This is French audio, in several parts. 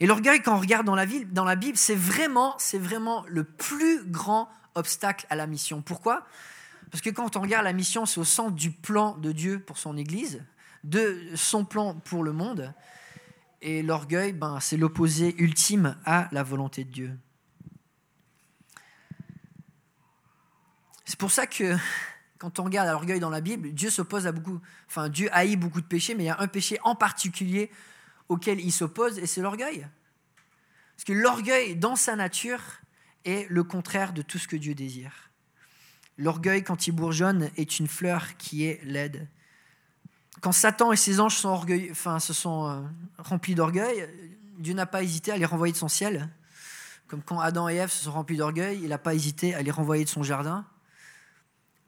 Et l'orgueil, quand on regarde dans la, Bible, c'est vraiment, c'est vraiment le plus grand obstacle à la mission. Pourquoi? Parce que quand on regarde la mission, c'est au centre du plan de Dieu pour son Église, de son plan pour le monde. Et l'orgueil, ben, c'est l'opposé ultime à la volonté de Dieu. C'est pour ça que quand on regarde l'orgueil dans la Bible, Dieu s'oppose à beaucoup, enfin Dieu haït beaucoup de péchés, mais il y a un péché en particulier auquel il s'oppose, et c'est l'orgueil. Parce que l'orgueil, dans sa nature, est le contraire de tout ce que Dieu désire. L'orgueil, quand il bourgeonne, est une fleur qui est laide. Quand Satan et ses anges sont enfin, se sont euh, remplis d'orgueil, Dieu n'a pas hésité à les renvoyer de son ciel. Comme quand Adam et Ève se sont remplis d'orgueil, il n'a pas hésité à les renvoyer de son jardin.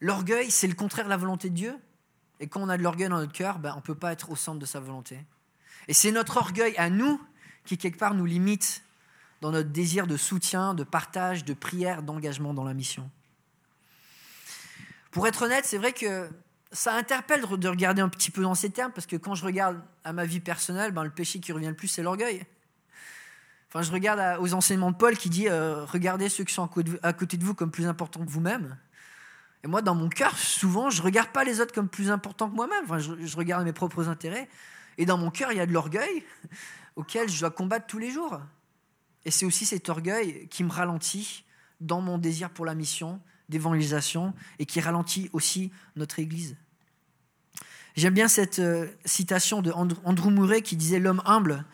L'orgueil, c'est le contraire de la volonté de Dieu. Et quand on a de l'orgueil dans notre cœur, ben, on ne peut pas être au centre de sa volonté. Et c'est notre orgueil à nous qui, quelque part, nous limite dans notre désir de soutien, de partage, de prière, d'engagement dans la mission. Pour être honnête, c'est vrai que ça interpelle de regarder un petit peu dans ces termes, parce que quand je regarde à ma vie personnelle, ben, le péché qui revient le plus, c'est l'orgueil. Enfin, je regarde aux enseignements de Paul qui dit euh, Regardez ceux qui sont à côté de vous comme plus importants que vous-même. Et moi, dans mon cœur, souvent, je ne regarde pas les autres comme plus importants que moi-même. Enfin, je, regarde mes propres intérêts. Et dans mon cœur, il y a de l'orgueil auquel je dois combattre tous les jours. Et c'est aussi cet orgueil qui me ralentit dans mon désir pour la mission d'évangélisation et qui ralentit aussi notre Église. J'aime bien cette euh, citation de Andrew Murray qui disait L'homme humble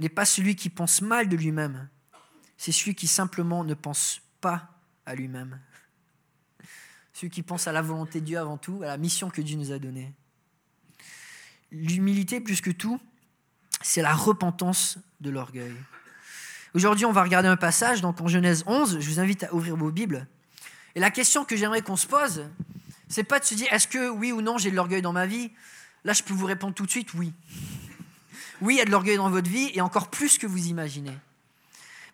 n'est pas celui qui pense mal de lui-même, c'est celui qui simplement ne pense pas à lui-même celui qui pense à la volonté de Dieu avant tout, à la mission que Dieu nous a donnée. L'humilité, plus que tout, c'est la repentance de l'orgueil. Aujourd'hui, on va regarder un passage, donc en Genèse 11, je vous invite à ouvrir vos Bibles. Et la question que j'aimerais qu'on se pose, c'est pas de se dire est-ce que oui ou non j'ai de l'orgueil dans ma vie? Là, je peux vous répondre tout de suite oui. Oui, il y a de l'orgueil dans votre vie et encore plus que vous imaginez.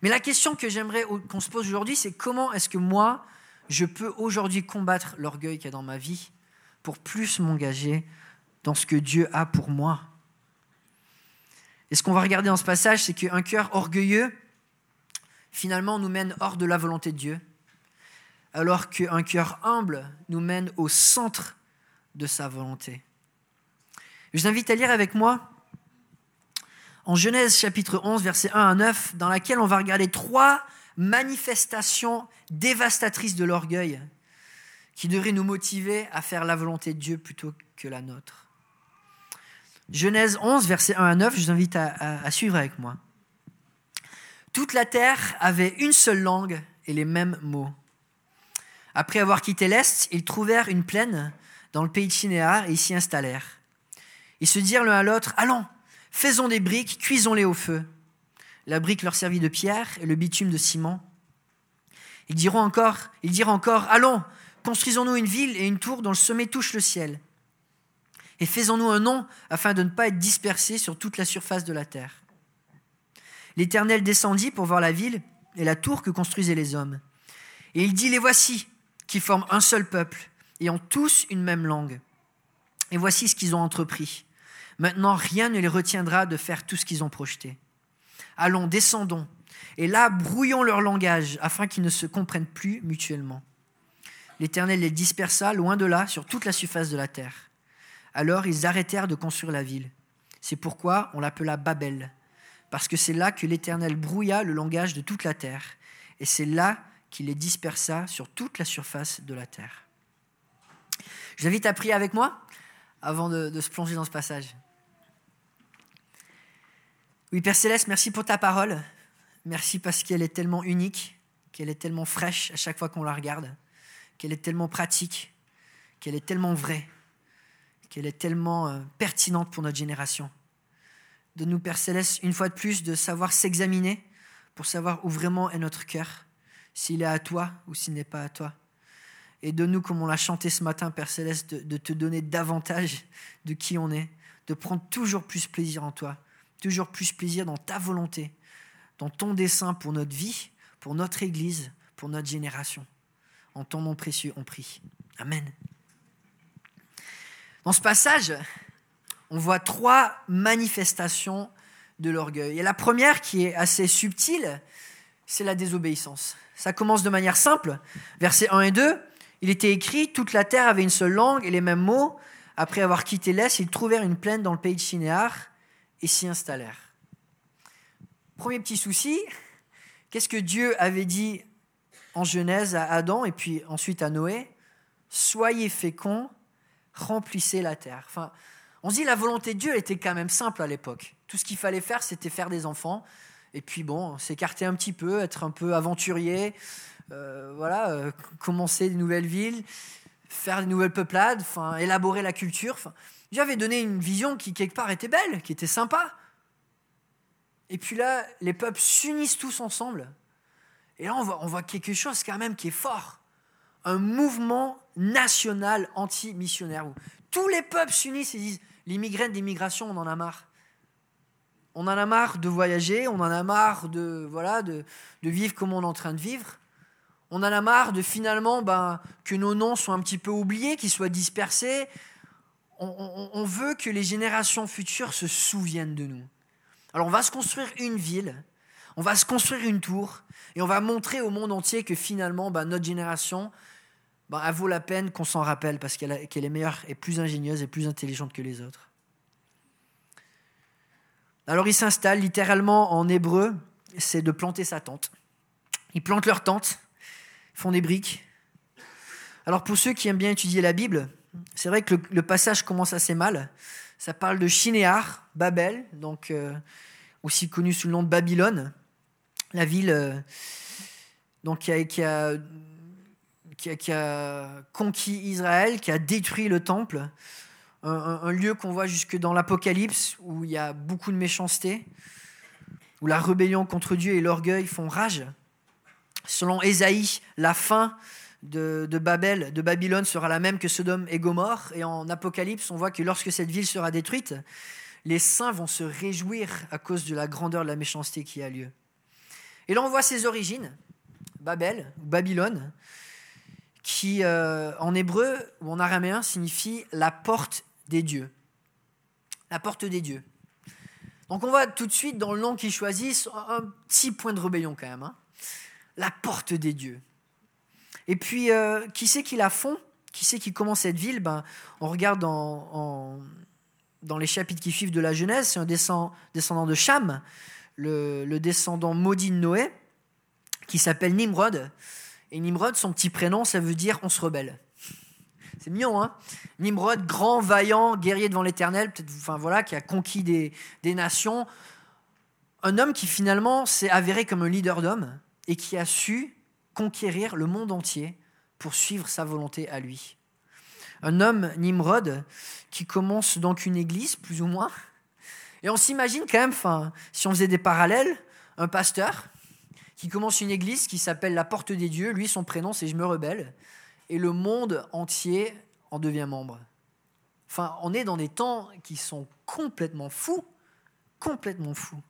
Mais la question que j'aimerais qu'on se pose aujourd'hui, c'est comment est-ce que moi, je peux aujourd'hui combattre l'orgueil qu'il y a dans ma vie pour plus m'engager dans ce que Dieu a pour moi. Et ce qu'on va regarder dans ce passage, c'est qu'un cœur orgueilleux, finalement, nous mène hors de la volonté de Dieu, alors qu'un cœur humble nous mène au centre de sa volonté. Je vous invite à lire avec moi en Genèse chapitre 11, versets 1 à 9, dans laquelle on va regarder trois manifestation dévastatrice de l'orgueil qui devrait nous motiver à faire la volonté de Dieu plutôt que la nôtre. Genèse 11, versets 1 à 9, je vous invite à, suivre avec moi. Toute la terre avait une seule langue et les mêmes mots. Après avoir quitté l'Est, ils trouvèrent une plaine dans le pays de Chinéar et s'y installèrent. Ils se dirent l'un à l'autre, allons, faisons des briques, cuisons-les au feu. La brique leur servit de pierre et le bitume de ciment. Ils diront encore, ils diront encore, allons, construisons-nous une ville et une tour dont le sommet touche le ciel. Et faisons-nous un nom afin de ne pas être dispersés sur toute la surface de la terre. L'Éternel descendit pour voir la ville et la tour que construisaient les hommes. Et il dit, les voici, qui forment un seul peuple, et ont tous une même langue. Et voici ce qu'ils ont entrepris. Maintenant, rien ne les retiendra de faire tout ce qu'ils ont projeté. Allons, descendons, et là, brouillons leur langage, afin qu'ils ne se comprennent plus mutuellement. L'Éternel les dispersa loin de là, sur toute la surface de la terre. Alors ils arrêtèrent de construire la ville. C'est pourquoi on l'appela Babel, parce que c'est là que l'Éternel brouilla le langage de toute la terre, et c'est là qu'il les dispersa sur toute la surface de la terre. Je vous à prier avec moi avant de se plonger dans ce passage. Oui, Père Céleste, merci pour ta parole. Merci parce qu'elle est tellement unique, qu'elle est tellement fraîche à chaque fois qu'on la regarde, qu'elle est tellement pratique, qu'elle est tellement vraie, qu'elle est tellement euh, pertinente pour notre génération. De nous, Père Céleste, une fois de plus, de savoir s'examiner pour savoir où vraiment est notre cœur, s'il est à toi ou s'il n'est pas à toi. Et de nous, comme on l'a chanté ce matin, Père Céleste, de te donner davantage de qui on est, de prendre toujours plus plaisir en toi, toujours plus plaisir dans ta volonté, dans ton dessein pour notre vie, pour notre Église, pour notre génération. En ton nom précieux, on prie. Amen. Dans ce passage, on voit trois manifestations de l'orgueil. Et la première, qui est assez subtile, c'est la désobéissance. Ça commence de manière simple. Versets 1 et 2, il était écrit, toute la terre avait une seule langue et les mêmes mots. Après avoir quitté l'Est, ils trouvèrent une plaine dans le pays de Shinéar et s'y installèrent. Premier petit souci, qu'est-ce que Dieu avait dit en Genèse à Adam et puis ensuite à Noé Soyez féconds, remplissez la terre. Enfin, on se dit la volonté de Dieu était quand même simple à l'époque. Tout ce qu'il fallait faire, c'était faire des enfants. Et puis bon, s'écarter un petit peu, être un peu aventurier, euh, voilà, euh, commencer des nouvelles villes, faire des nouvelles peuplades, enfin, élaborer la culture. Enfin, Dieu avait donné une vision qui quelque part était belle, qui était sympa. Et puis là, les peuples s'unissent tous ensemble. Et là, on voit, on voit quelque chose quand même qui est fort. Un mouvement national anti-missionnaire. Tous les peuples s'unissent et disent, l'immigrant d'immigration, on en a marre. On en a marre de voyager, on en a marre de, voilà, de, de vivre comme on est en train de vivre. On en a marre de finalement ben, que nos noms soient un petit peu oubliés, qu'ils soient dispersés. On, on veut que les générations futures se souviennent de nous. Alors on va se construire une ville, on va se construire une tour, et on va montrer au monde entier que finalement, bah, notre génération, bah, elle vaut la peine qu'on s'en rappelle parce qu'elle est meilleure et plus ingénieuse et plus intelligente que les autres. Alors ils s'installent littéralement en hébreu, c'est de planter sa tente. Ils plantent leur tente, font des briques. Alors pour ceux qui aiment bien étudier la Bible, c'est vrai que le, passage commence assez mal. Ça parle de Shinéar, Babel, donc euh, aussi connu sous le nom de Babylone, la ville euh, donc, qui, a, qui, a, conquis Israël, qui a détruit le temple, un, lieu qu'on voit jusque dans l'Apocalypse, où il y a beaucoup de méchanceté, où la rébellion contre Dieu et l'orgueil font rage. Selon Ésaïe, la fin de Babylone sera la même que Sodome et Gomorre. Et en Apocalypse, on voit que lorsque cette ville sera détruite, les saints vont se réjouir à cause de la grandeur de la méchanceté qui a lieu. Et là, on voit ses origines, Babel, Babylone, qui euh, en hébreu ou en araméen signifie la porte des dieux. La porte des dieux. Donc on voit tout de suite dans le nom qu'il choisit un petit point de rébellion quand même. Hein. La porte des dieux. Et puis, euh, qui c'est qui la font? Qui c'est qui commence cette ville? Ben, On regarde dans, dans les chapitres qui suivent de la Genèse, c'est un descendant de Cham, le, descendant maudit de Noé, qui s'appelle Nimrod. Et Nimrod, son petit prénom, ça veut dire on se rebelle. C'est mignon, hein? Nimrod, grand, vaillant, guerrier devant l'éternel, enfin voilà, qui a conquis des, des nations. Un homme qui finalement s'est avéré comme un leader d'homme et qui a su conquérir le monde entier pour suivre sa volonté à lui. Un homme, Nimrod, qui commence donc une église, plus ou moins, et on s'imagine quand même, si on faisait des parallèles, un pasteur qui commence une église qui s'appelle la Porte des Dieux, lui son prénom c'est Je me rebelle, et le monde entier en devient membre. Enfin, on est dans des temps qui sont complètement fous, complètement fous.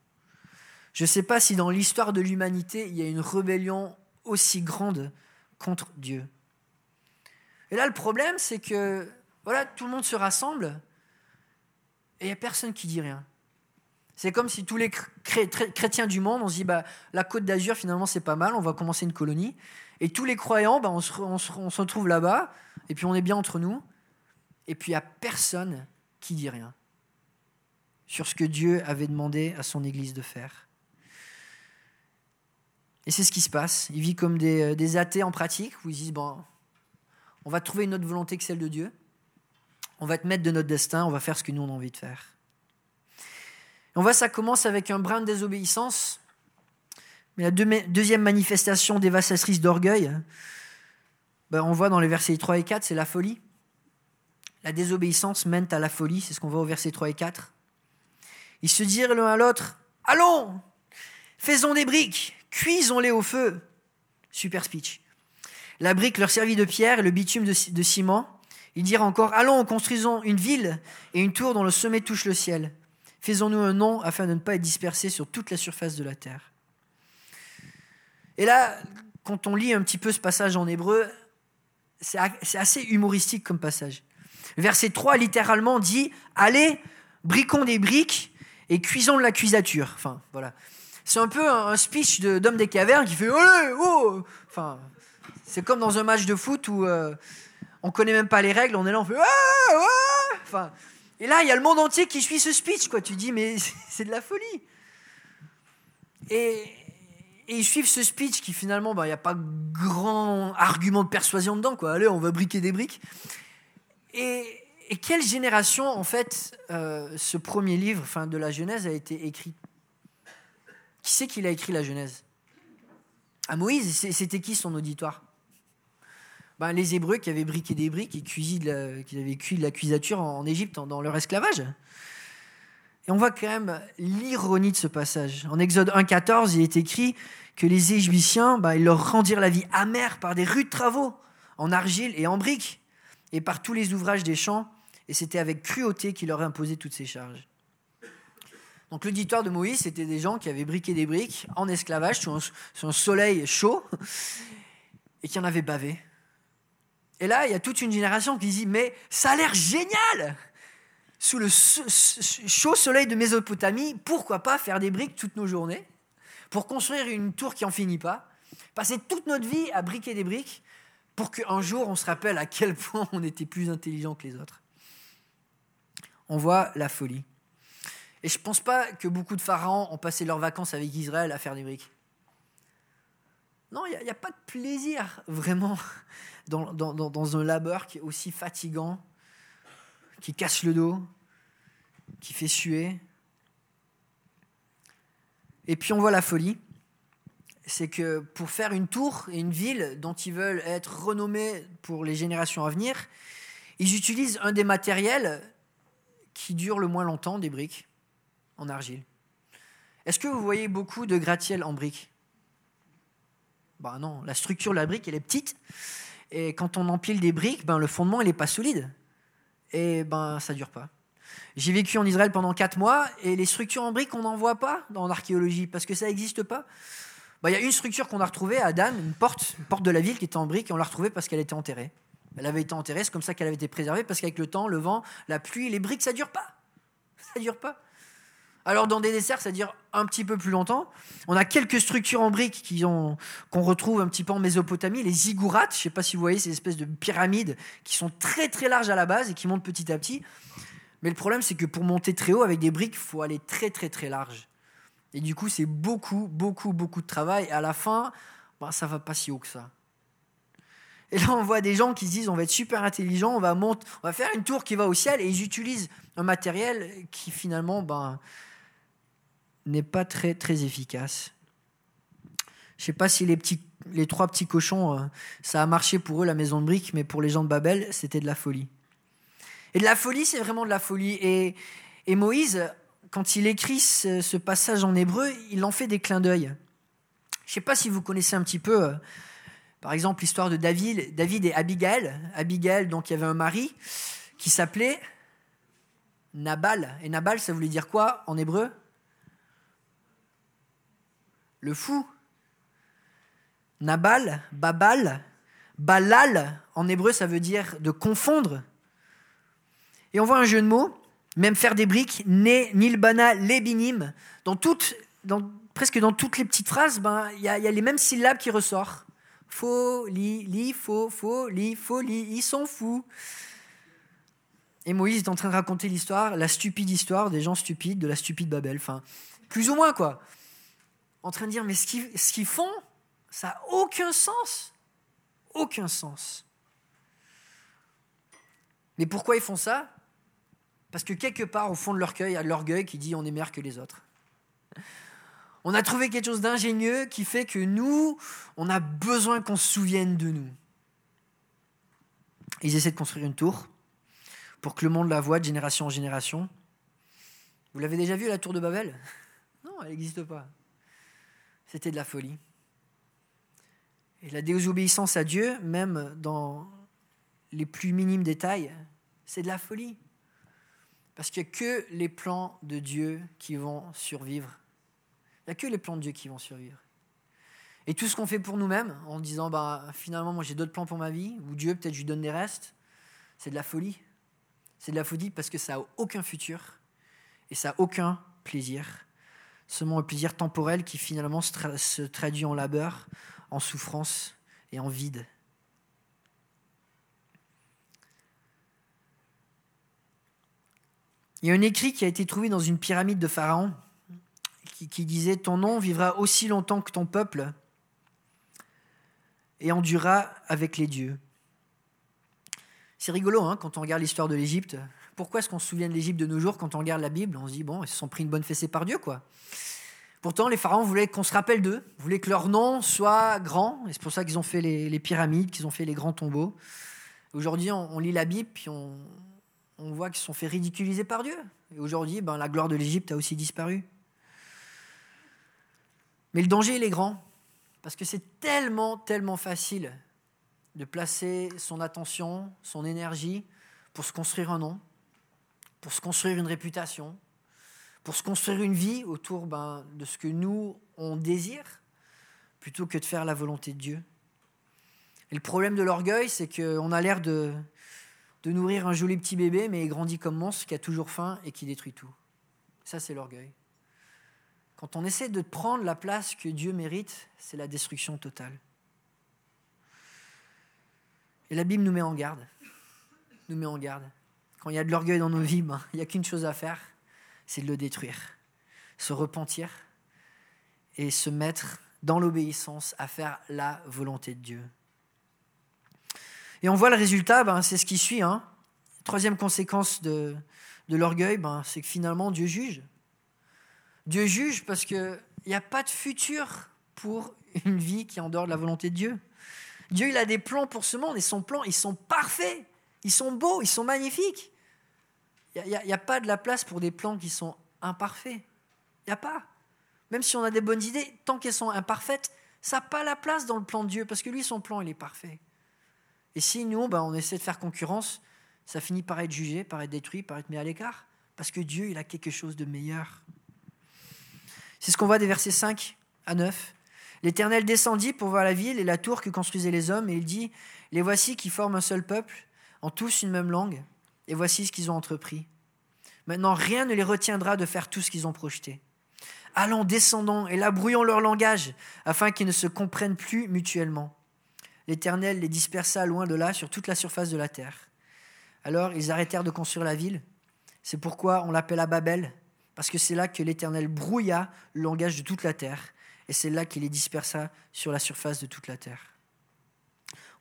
Je ne sais pas si dans l'histoire de l'humanité, il y a une rébellion aussi grande contre Dieu. Et là, le problème, c'est que voilà, tout le monde se rassemble et il n'y a personne qui dit rien. C'est comme si tous les chrétiens du monde, on se dit, bah, la côte d'Azur, finalement, c'est pas mal, on va commencer une colonie. Et tous les croyants, bah, on, se, on, retrouve là-bas, et puis on est bien entre nous. Et puis il n'y a personne qui dit rien sur ce que Dieu avait demandé à son Église de faire. Et c'est ce qui se passe. Ils vivent comme des, euh, des, athées en pratique, où ils disent, bon, on va trouver une autre volonté que celle de Dieu. On va être maître de notre destin, on va faire ce que nous on a envie de faire. On voit ça commence avec un brin de désobéissance. Mais la deuxième manifestation dévastatrice d'orgueil, ben on voit dans les versets 3 et 4, c'est la folie. La désobéissance mène à la folie, c'est ce qu'on voit au verset 3 et 4. Ils se dirent l'un à l'autre Allons, faisons des briques, cuisons-les au feu. Super speech. La brique leur servit de pierre et le bitume de, de ciment. Ils dirent encore Allons, construisons une ville et une tour dont le sommet touche le ciel. Faisons-nous un nom afin de ne pas être dispersés sur toute la surface de la terre. Et là, quand on lit un petit peu ce passage en hébreu, c'est assez humoristique comme passage. Verset 3, littéralement, dit Allez, briquons des briques et cuisons de la cuisature. Enfin, voilà. C'est un peu un speech d'homme des cavernes qui fait Allez, oh Enfin, c'est comme dans un match de foot où euh, on connaît même pas les règles, on est là, on fait ah, ah Enfin, et là, il y a le monde entier qui suit ce speech, quoi. Tu dis, mais c'est de la folie. Et, ils suivent ce speech qui finalement, bah, il n'y a pas grand argument de persuasion dedans, quoi. Allez, on va briquer des briques. Et, quelle génération, en fait, euh, ce premier livre, enfin, de la Genèse a été écrit? Qui c'est qui a écrit la Genèse? À Moïse, c'était qui son auditoire? Ben, Les Hébreux qui avaient briqué des briques et cuisi qui avaient cuit de la cuisature en, Égypte dans leur esclavage. Et on voit quand même l'ironie de ce passage. En Exode 1.14, il est écrit que les Égyptiens, ben, ils leur rendirent la vie amère par des rudes travaux, en argile et en briques, et par tous les ouvrages des champs, et c'était avec cruauté qu'il leur imposait toutes ces charges. Donc l'auditoire de Moïse, c'était des gens qui avaient briqué des briques en esclavage sous un, soleil chaud et qui en avaient bavé. Et là, il y a toute une génération qui dit, mais ça a l'air génial Sous le chaud soleil de Mésopotamie, pourquoi pas faire des briques toutes nos journées pour construire une tour qui n'en finit pas Passer toute notre vie à briquer des briques pour qu'un jour on se rappelle à quel point on était plus intelligent que les autres. On voit la folie. Et je ne pense pas que beaucoup de pharaons ont passé leurs vacances avec Israël à faire des briques. Non, il n'y a, pas de plaisir vraiment dans, dans, un labeur qui est aussi fatigant, qui casse le dos, qui fait suer. Et puis on voit la folie, c'est que pour faire une tour et une ville dont ils veulent être renommés pour les générations à venir, ils utilisent un des matériels qui dure le moins longtemps, des briques en argile. Est-ce que vous voyez beaucoup de gratte-ciel en briques? Ben non, la structure de la brique, elle est petite. Et quand on empile des briques, ben, le fondement, il n'est pas solide. Et ben, ça dure pas. J'ai vécu en Israël pendant 4 mois et les structures en briques, on n'en voit pas dans l'archéologie parce que ça n'existe pas. Ben, il y a une structure qu'on a retrouvée à Dan, une porte, une porte de la ville qui était en briques et on l'a retrouvée parce qu'elle était enterrée. Elle avait été enterrée, c'est comme ça qu'elle avait été préservée parce qu'avec le temps, le vent, la pluie, les briques, ça dure pas. Ça dure pas. Alors dans des desserts, dure un petit peu plus longtemps. On a quelques structures en briques qu'on retrouve un petit peu en Mésopotamie, les ziggourats, je ne sais pas si vous voyez ces espèces de pyramides qui sont très très larges à la base et qui montent petit à petit. Mais le problème, c'est que pour monter très haut avec des briques, il faut aller très très très large. Et du coup, c'est beaucoup, beaucoup, beaucoup de travail. Et à la fin, bah, ça va pas si haut que ça. Et là, on voit des gens qui se disent on va être super intelligent, on va, monter, on va faire une tour qui va au ciel, et ils utilisent un matériel qui finalement, ben, n'est pas très, très efficace. Je sais pas si les, petits, les trois petits cochons, euh, ça a marché pour eux, la maison de briques, mais pour les gens de Babel, c'était de la folie. Et de la folie, c'est vraiment de la folie. Et, et Moïse, quand il écrit ce, passage en hébreu, il en fait des clins d'œil. Je ne sais pas si vous connaissez un petit peu, euh, par exemple, l'histoire de David, David et Abigail. Abigail, donc il y avait un mari qui s'appelait Nabal. Et Nabal, ça voulait dire quoi en hébreu? Le fou. Nabal, Babal, Balal, en hébreu ça veut dire de confondre. Et on voit un jeu de mots, même faire des briques, né, nilbana, lebinim, dans toutes, dans, presque dans toutes les petites phrases, ben, il y, a les mêmes syllabes qui ressortent. Faux, li, li, faux, faux, li, folie, ils sont fous. Et Moïse est en train de raconter l'histoire, la stupide histoire des gens stupides, de la stupide Babel. Enfin, plus ou moins, quoi en train de dire, mais ce qu'ils font, ça n'a aucun sens. Aucun sens. Mais pourquoi ils font ça? Parce que quelque part, au fond de leur cœur, il y a l'orgueil qui dit on est meilleur que les autres. On a trouvé quelque chose d'ingénieux qui fait que nous, on a besoin qu'on se souvienne de nous. Ils essaient de construire une tour pour que le monde la voie de génération en génération. Vous l'avez déjà vu, la tour de Babel? Non, elle n'existe pas c'était de la folie. Et la désobéissance à Dieu, même dans les plus minimes détails, c'est de la folie. Parce qu'il n'y a que les plans de Dieu qui vont survivre. Il n'y a que les plans de Dieu qui vont survivre. Et tout ce qu'on fait pour nous-mêmes, en disant bah, finalement, moi j'ai d'autres plans pour ma vie, ou Dieu, peut-être je lui donne des restes, c'est de la folie. C'est de la folie parce que ça n'a aucun futur et ça n'a aucun plaisir, seulement un plaisir temporel qui finalement se, traduit en labeur, en souffrance et en vide. Il y a un écrit qui a été trouvé dans une pyramide de Pharaon qui, disait Ton nom vivra aussi longtemps que ton peuple et endurera avec les dieux. C'est rigolo hein, quand on regarde l'histoire de l'Égypte. Pourquoi est-ce qu'on se souvient de l'Égypte de nos jours quand on regarde la Bible On se dit, bon, ils se sont pris une bonne fessée par Dieu, quoi. Pourtant, les pharaons voulaient qu'on se rappelle d'eux, voulaient que leur nom soit grand, et c'est pour ça qu'ils ont fait les, pyramides, qu'ils ont fait les grands tombeaux. Aujourd'hui, on, lit la Bible, puis on, voit qu'ils se sont fait ridiculiser par Dieu. Et aujourd'hui, ben, la gloire de l'Égypte a aussi disparu. Mais le danger, il est grand, parce que c'est tellement, tellement facile de placer son attention, son énergie pour se construire un nom, pour se construire une réputation, pour se construire une vie autour ben, de ce que nous, on désire, plutôt que de faire la volonté de Dieu. Et le problème de l'orgueil, c'est qu'on a l'air de, de nourrir un joli petit bébé, mais il grandit comme monstre, qui a toujours faim et qui détruit tout. Ça, c'est l'orgueil. Quand on essaie de prendre la place que Dieu mérite, c'est la destruction totale. Et la Bible nous met en garde. Nous met en garde. Il y a de l'orgueil dans nos vies, ben, il n'y a qu'une chose à faire, c'est de le détruire. Se repentir et se mettre dans l'obéissance à faire la volonté de Dieu. Et on voit le résultat, ben, c'est ce qui suit. Hein. Troisième conséquence de, de l'orgueil, ben, c'est que finalement Dieu juge. Dieu juge parce qu'il n'y a pas de futur pour une vie qui est en dehors de la volonté de Dieu. Dieu, il a des plans pour ce monde et son plan, ils sont parfaits, ils sont beaux, ils sont magnifiques. N'y a, pas de la place pour des plans qui sont imparfaits. Il n'y a pas. Même si on a des bonnes idées, tant qu'elles sont imparfaites, ça n'a pas la place dans le plan de Dieu, parce que lui, son plan, il est parfait. Et si nous, ben, on essaie de faire concurrence, ça finit par être jugé, par être détruit, par être mis à l'écart, parce que Dieu, il a quelque chose de meilleur. C'est ce qu'on voit des versets 5 à 9. L'Éternel descendit pour voir la ville et la tour que construisaient les hommes, et il dit, Les voici qui forment un seul peuple, en tous une même langue, et voici ce qu'ils ont entrepris. Maintenant, rien ne les retiendra de faire tout ce qu'ils ont projeté. Allons, descendons, et labrouillons leur langage, afin qu'ils ne se comprennent plus mutuellement. L'Éternel les dispersa loin de là, sur toute la surface de la terre. Alors ils arrêtèrent de construire la ville. C'est pourquoi on l'appelle à Babel, parce que c'est là que l'Éternel brouilla le langage de toute la terre et c'est là qu'il les dispersa sur la surface de toute la terre.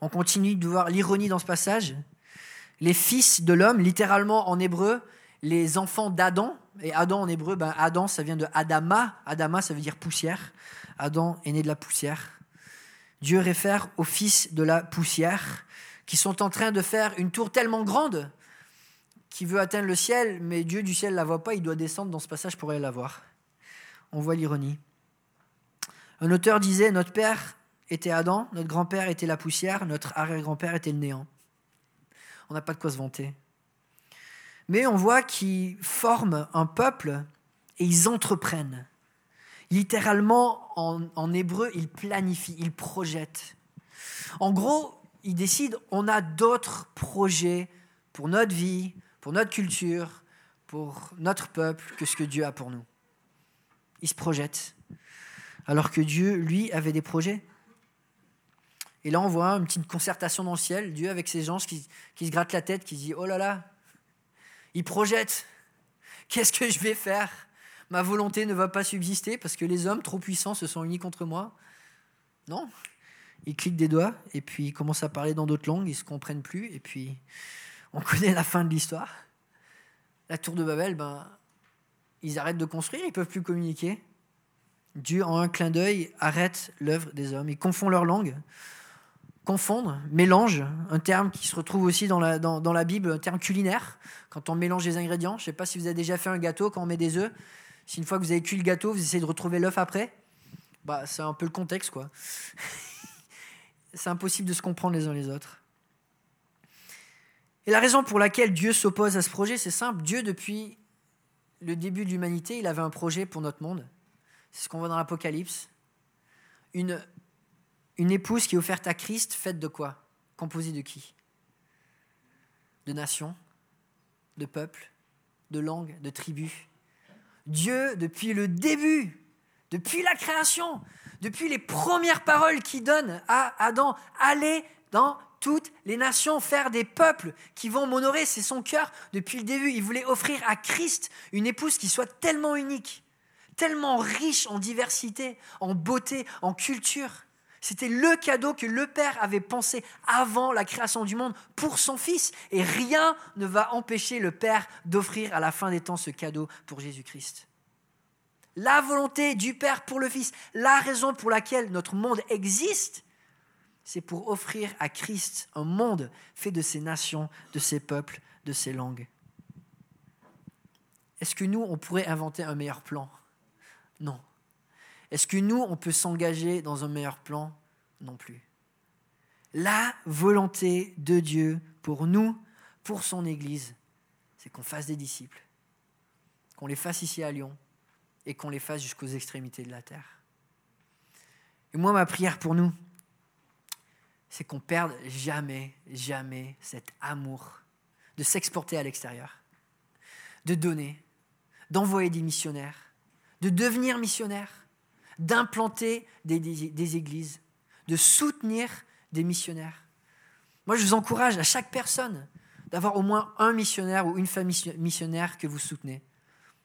On continue de voir l'ironie dans ce passage. Les fils de l'homme, littéralement en hébreu, les enfants d'Adam, et Adam en hébreu, ben Adam ça vient de Adama, Adama ça veut dire poussière, Adam est né de la poussière. Dieu réfère aux fils de la poussière qui sont en train de faire une tour tellement grande qui veut atteindre le ciel, mais Dieu du ciel ne la voit pas, il doit descendre dans ce passage pour aller la voir. On voit l'ironie. Un auteur disait Notre père était Adam, notre grand-père était la poussière, notre arrière-grand-père était le néant. On n'a pas de quoi se vanter. Mais on voit qu'ils forment un peuple et ils entreprennent. Littéralement, en, hébreu, ils planifient, ils projettent. En gros, ils décident on a d'autres projets pour notre vie, pour notre culture, pour notre peuple que ce que Dieu a pour nous. Ils se projettent alors que Dieu, lui, avait des projets. Et là, on voit une petite concertation dans le ciel, Dieu avec ses anges qui, se grattent la tête, qui dit, oh là là, il projette, qu'est-ce que je vais faire? Ma volonté ne va pas subsister parce que les hommes trop puissants se sont unis contre moi. Non, ils cliquent des doigts et puis ils commencent à parler dans d'autres langues, ils ne se comprennent plus et puis on connaît la fin de l'histoire. La tour de Babel, ben, ils arrêtent de construire, ils ne peuvent plus communiquer. Dieu, en un clin d'œil, arrête l'œuvre des hommes. Il confond leur langue. Confondre, mélange, un terme qui se retrouve aussi dans la, dans, la Bible, un terme culinaire, quand on mélange les ingrédients. Je ne sais pas si vous avez déjà fait un gâteau quand on met des œufs. Si une fois que vous avez cuit le gâteau, vous essayez de retrouver l'œuf après, bah, c'est un peu le contexte. quoi. c'est impossible de se comprendre les uns les autres. Et la raison pour laquelle Dieu s'oppose à ce projet, c'est simple. Dieu, depuis le début de l'humanité, il avait un projet pour notre monde. C'est ce qu'on voit dans l'Apocalypse. Une, une épouse qui est offerte à Christ, faite de quoi? Composée de qui? De nations, de peuples, de langues, de tribus. Dieu, depuis le début, depuis la création, depuis les premières paroles qu'il donne à Adam, allez dans toutes les nations, faire des peuples qui vont m'honorer, c'est son cœur depuis le début. Il voulait offrir à Christ une épouse qui soit tellement unique, tellement riche en diversité, en beauté, en culture. C'était le cadeau que le Père avait pensé avant la création du monde pour son Fils. Et rien ne va empêcher le Père d'offrir à la fin des temps ce cadeau pour Jésus-Christ. La volonté du Père pour le Fils, la raison pour laquelle notre monde existe, c'est pour offrir à Christ un monde fait de ses nations, de ses peuples, de ses langues. Est-ce que nous, on pourrait inventer un meilleur plan? Non. Est-ce que nous, on peut s'engager dans un meilleur plan Non plus. La volonté de Dieu pour nous, pour son Église, c'est qu'on fasse des disciples, qu'on les fasse ici à Lyon et qu'on les fasse jusqu'aux extrémités de la terre. Et moi, ma prière pour nous, c'est qu'on perde jamais, jamais cet amour de s'exporter à l'extérieur, de donner, d'envoyer des missionnaires, de devenir missionnaire, d'implanter des, églises, de soutenir des missionnaires. Moi, je vous encourage à chaque personne d'avoir au moins un missionnaire ou une famille missionnaire que vous soutenez.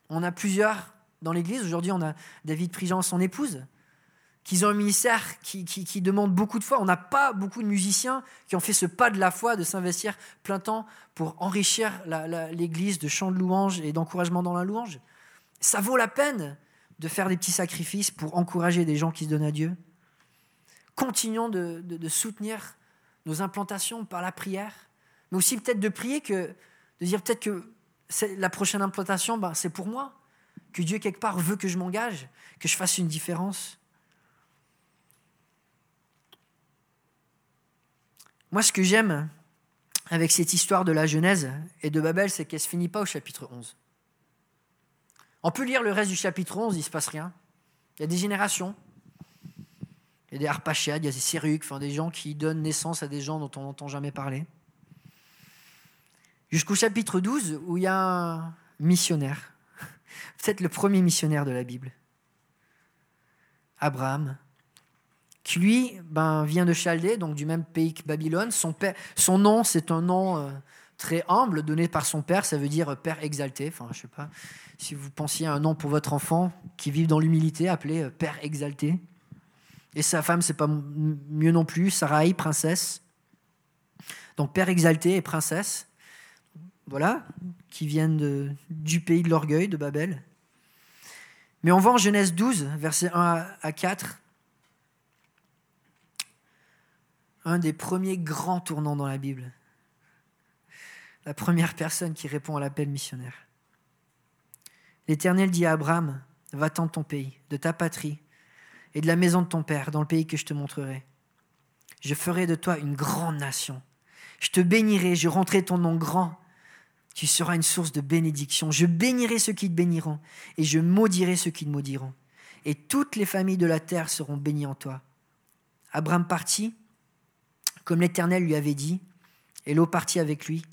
On a plusieurs dans l'église. Aujourd'hui, on a David Prigent, son épouse, qui ont un ministère qui, demande beaucoup de foi. On n'a pas beaucoup de musiciens qui ont fait ce pas de la foi de s'investir plein temps pour enrichir l'église de chants de louange et d'encouragement dans la louange. Ça vaut la peine de faire des petits sacrifices pour encourager des gens qui se donnent à Dieu. Continuons de, soutenir nos implantations par la prière, mais aussi peut-être de prier de dire peut-être que la prochaine implantation, ben, c'est pour moi, que Dieu quelque part veut que je m'engage, que je fasse une différence. Moi, ce que j'aime avec cette histoire de la Genèse et de Babel, c'est qu'elle ne se finit pas au chapitre 11. On peut lire le reste du chapitre 11, il ne se passe rien. Il y a des générations. Il y a des Arpachiades, il y a des enfin des gens qui donnent naissance à des gens dont on n'entend jamais parler. Jusqu'au chapitre 12, où il y a un missionnaire, peut-être le premier missionnaire de la Bible, Abraham, qui lui ben, vient de Chaldée, donc du même pays que Babylone. Son nom, c'est un nom euh, très humble donné par son père, ça veut dire père exalté. Enfin, je sais pas si vous pensiez à un nom pour votre enfant qui vit dans l'humilité, appelé euh, père exalté. Et sa femme, c'est pas mieux non plus, Sarai, princesse. Donc père exalté et princesse, voilà, qui viennent du pays de l'orgueil, de Babel. Mais on voit en Genèse 12, versets 1 à 4, un des premiers grands tournants dans la Bible la première personne qui répond à l'appel missionnaire. L'Éternel dit à Abraham, va-t'en de ton pays, de ta patrie et de la maison de ton père, dans le pays que je te montrerai. Je ferai de toi une grande nation. Je te bénirai, je rendrai ton nom grand. Tu seras une source de bénédiction. Je bénirai ceux qui te béniront et je maudirai ceux qui te maudiront. Et toutes les familles de la terre seront bénies en toi. Abraham partit, comme l'Éternel lui avait dit, et l'eau partit avec lui.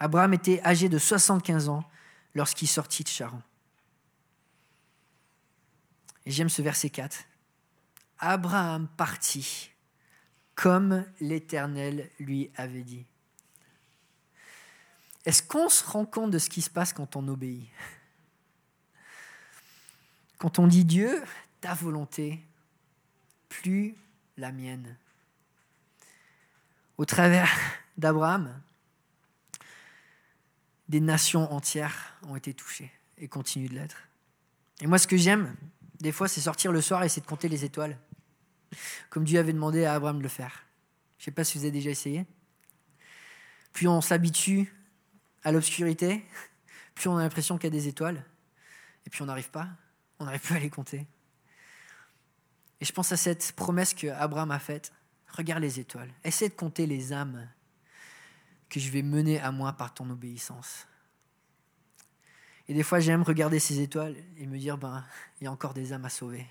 Abraham était âgé de 75 ans lorsqu'il sortit de Charan. Et j'aime ce verset 4. Abraham partit comme l'Éternel lui avait dit. Est-ce qu'on se rend compte de ce qui se passe quand on obéit? Quand on dit Dieu, ta volonté, plus la mienne. Au travers d'Abraham, des nations entières ont été touchées et continuent de l'être. Et moi, ce que j'aime, des fois, c'est sortir le soir et essayer de compter les étoiles, comme Dieu avait demandé à Abraham de le faire. Je ne sais pas si vous avez déjà essayé. Plus on s'habitue à l'obscurité, plus on a l'impression qu'il y a des étoiles, et puis on n'arrive pas, on n'arrive plus à les compter. Et je pense à cette promesse que Abraham a faite. Regarde les étoiles, essaie de compter les âmes que je vais mener à moi par ton obéissance. Et des fois, j'aime regarder ces étoiles et me dire, ben, il y a encore des âmes à sauver.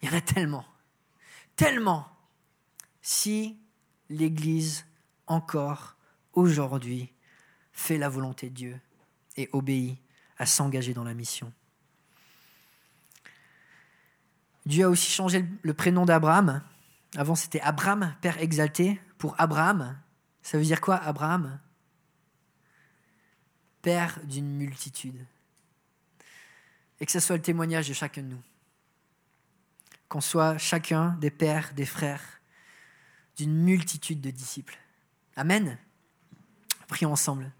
Il y en a tellement, tellement. Si l'Église, encore aujourd'hui, fait la volonté de Dieu et obéit à s'engager dans la mission. Dieu a aussi changé le prénom d'Abraham. Avant, c'était Abraham, Père exalté, pour Abraham. Ça veut dire quoi, Abraham? Père d'une multitude. Et que ce soit le témoignage de chacun de nous. Qu'on soit chacun des pères, des frères, d'une multitude de disciples. Amen? Prions ensemble.